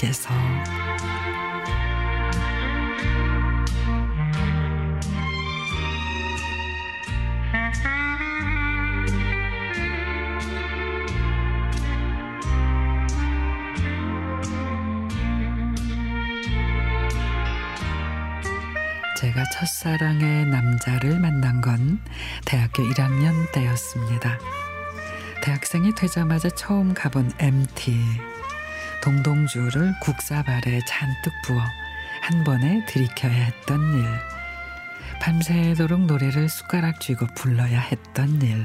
속에서 제가 첫사랑의 남자를 만난 건 대학교 1학년 때였습니다. 대학생이 되자마자 처음 가본 MT. 동동주를 국사발에 잔뜩 부어 한 번에 들이켜야 했던 일. 밤새도록 노래를 숟가락 쥐고 불러야 했던 일.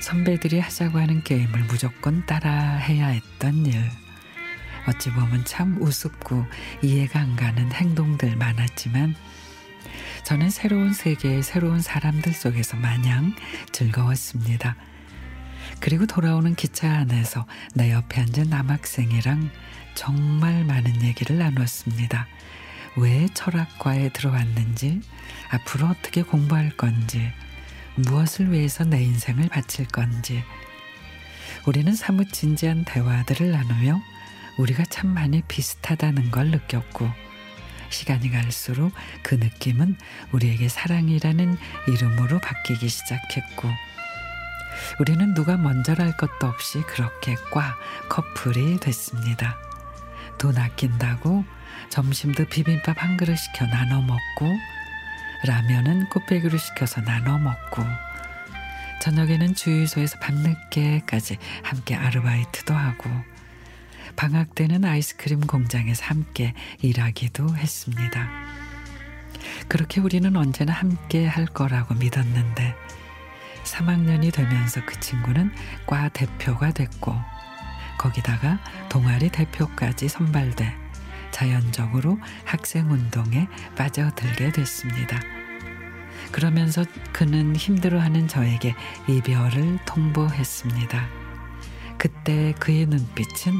선배들이 하자고 하는 게임을 무조건 따라 해야 했던 일. 어찌 보면 참 우습고 이해가 안 가는 행동들 많았지만 저는 새로운 세계의 새로운 사람들 속에서 마냥 즐거웠습니다. 그리고 돌아오는 기차 안에서 내 옆에 앉은 남학생이랑 정말 많은 얘기를 나눴습니다. 왜 철학과에 들어왔는지, 앞으로 어떻게 공부할 건지, 무엇을 위해서 내 인생을 바칠 건지. 우리는 사뭇 진지한 대화들을 나누며 우리가 참 많이 비슷하다는 걸 느꼈고, 시간이 갈수록 그 느낌은 우리에게 사랑이라는 이름으로 바뀌기 시작했고 우리는 누가 먼저랄 것도 없이 그렇게 꽉 커플이 됐습니다. 돈 아낀다고 점심도 비빔밥 한 그릇 시켜 나눠 먹고 라면은 꽃배기로 시켜서 나눠 먹고 저녁에는 주유소에서 밤늦게까지 함께 아르바이트도 하고 방학 때는 아이스크림 공장에서 함께 일하기도 했습니다. 그렇게 우리는 언제나 함께 할 거라고 믿었는데 3학년이 되면서 그 친구는 과 대표가 됐고 거기다가 동아리 대표까지 선발돼 자연적으로 학생 운동에 빠져들게 됐습니다. 그러면서 그는 힘들어하는 저에게 이별을 통보했습니다. 그때 그의 눈빛은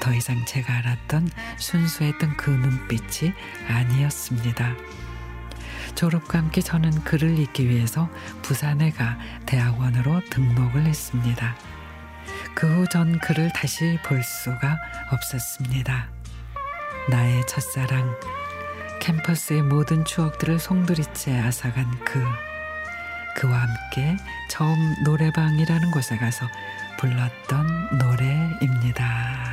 더 이상 제가 알았던 순수했던 그 눈빛이 아니었습니다. 졸업과 함께 저는 글을 읽기 위해서 부산에 가 대학원으로 등록을 했습니다. 그 후전 그를 다시 볼 수가 없었습니다. 나의 첫사랑, 캠퍼스의 모든 추억들을 송두리째 앗아간 그, 그와 함께 처음 노래방이라는 곳에 가서 불렀던 노래입니다.